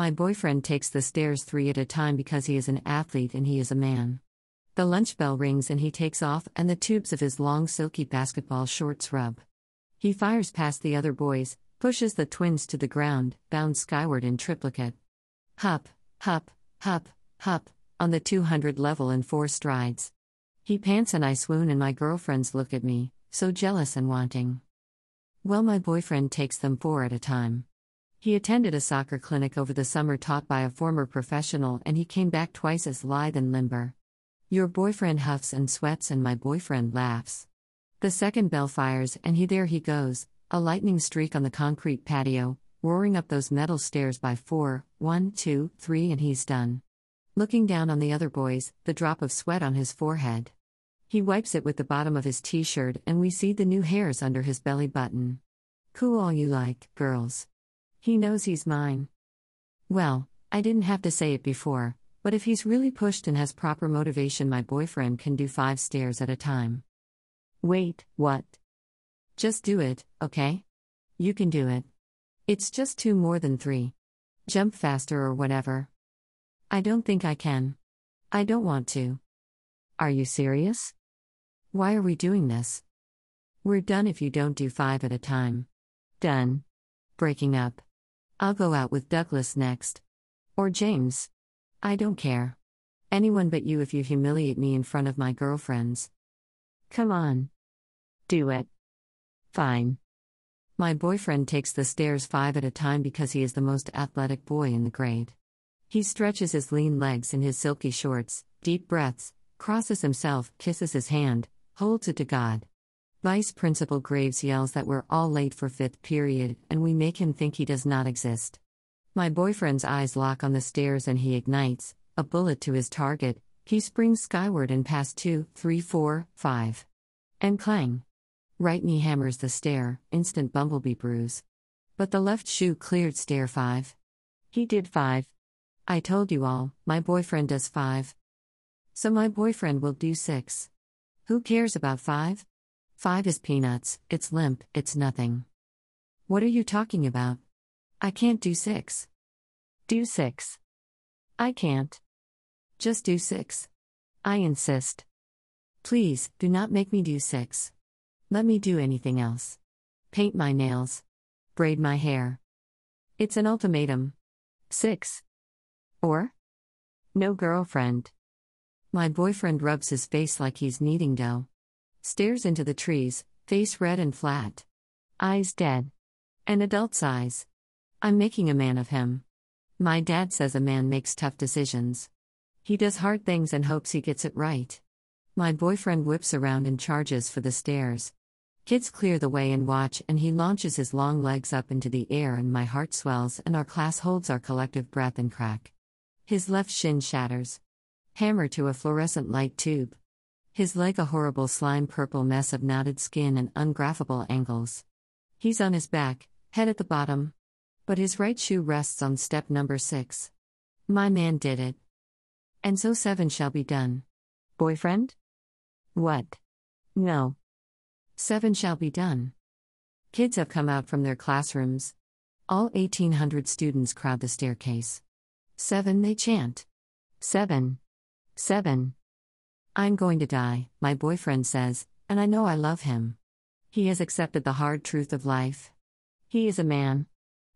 My boyfriend takes the stairs three at a time because he is an athlete and he is a man. The lunch bell rings and he takes off, and the tubes of his long silky basketball shorts rub. He fires past the other boys, pushes the twins to the ground, bounds skyward in triplicate. Hup, hup, hup, hup, on the 200 level in four strides. He pants and I swoon, and my girlfriends look at me, so jealous and wanting. Well, my boyfriend takes them four at a time. He attended a soccer clinic over the summer taught by a former professional and he came back twice as lithe and limber. Your boyfriend huffs and sweats and my boyfriend laughs. The second bell fires and he there he goes, a lightning streak on the concrete patio, roaring up those metal stairs by four, one, two, three, and he's done. Looking down on the other boys, the drop of sweat on his forehead. He wipes it with the bottom of his t shirt and we see the new hairs under his belly button. Cool all you like, girls. He knows he's mine. Well, I didn't have to say it before, but if he's really pushed and has proper motivation, my boyfriend can do five stairs at a time. Wait, what? Just do it, okay? You can do it. It's just two more than three. Jump faster or whatever. I don't think I can. I don't want to. Are you serious? Why are we doing this? We're done if you don't do five at a time. Done. Breaking up. I'll go out with Douglas next. Or James. I don't care. Anyone but you if you humiliate me in front of my girlfriends. Come on. Do it. Fine. My boyfriend takes the stairs five at a time because he is the most athletic boy in the grade. He stretches his lean legs in his silky shorts, deep breaths, crosses himself, kisses his hand, holds it to God. Vice Principal Graves yells that we're all late for fifth period, and we make him think he does not exist. My boyfriend's eyes lock on the stairs and he ignites, a bullet to his target. He springs skyward and past two, three, four, five. And clang. Right knee hammers the stair, instant bumblebee bruise. But the left shoe cleared stair five. He did five. I told you all, my boyfriend does five. So my boyfriend will do six. Who cares about five? 5 is peanuts, it's limp, it's nothing. What are you talking about? I can't do 6. Do 6. I can't. Just do 6. I insist. Please, do not make me do 6. Let me do anything else. Paint my nails. Braid my hair. It's an ultimatum. 6. Or? No girlfriend. My boyfriend rubs his face like he's kneading dough. Stares into the trees, face red and flat. Eyes dead. An adult size. I'm making a man of him. My dad says a man makes tough decisions. He does hard things and hopes he gets it right. My boyfriend whips around and charges for the stairs. Kids clear the way and watch, and he launches his long legs up into the air, and my heart swells, and our class holds our collective breath and crack. His left shin shatters. Hammer to a fluorescent light tube. His leg a horrible slime purple mess of knotted skin and ungraphable angles. He's on his back, head at the bottom. But his right shoe rests on step number six. My man did it. And so seven shall be done. Boyfriend? What? No. Seven shall be done. Kids have come out from their classrooms. All 1800 students crowd the staircase. Seven, they chant. Seven. Seven. I'm going to die, my boyfriend says, and I know I love him. He has accepted the hard truth of life. He is a man.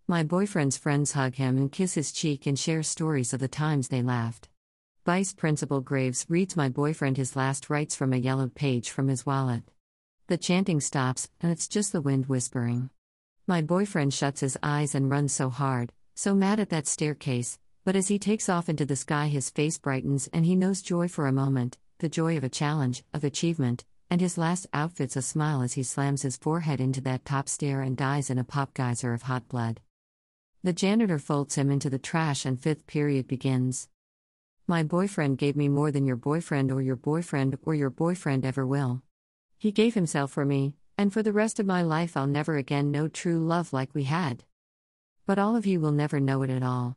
My boyfriend's friends hug him and kiss his cheek and share stories of the times they laughed. Vice Principal Graves reads my boyfriend his last rites from a yellowed page from his wallet. The chanting stops, and it's just the wind whispering. My boyfriend shuts his eyes and runs so hard, so mad at that staircase, but as he takes off into the sky, his face brightens and he knows joy for a moment, the joy of a challenge, of achievement, and his last outfit's a smile as he slams his forehead into that top stair and dies in a pop geyser of hot blood. The janitor folds him into the trash and fifth period begins. My boyfriend gave me more than your boyfriend or your boyfriend or your boyfriend ever will. He gave himself for me, and for the rest of my life I'll never again know true love like we had. But all of you will never know it at all.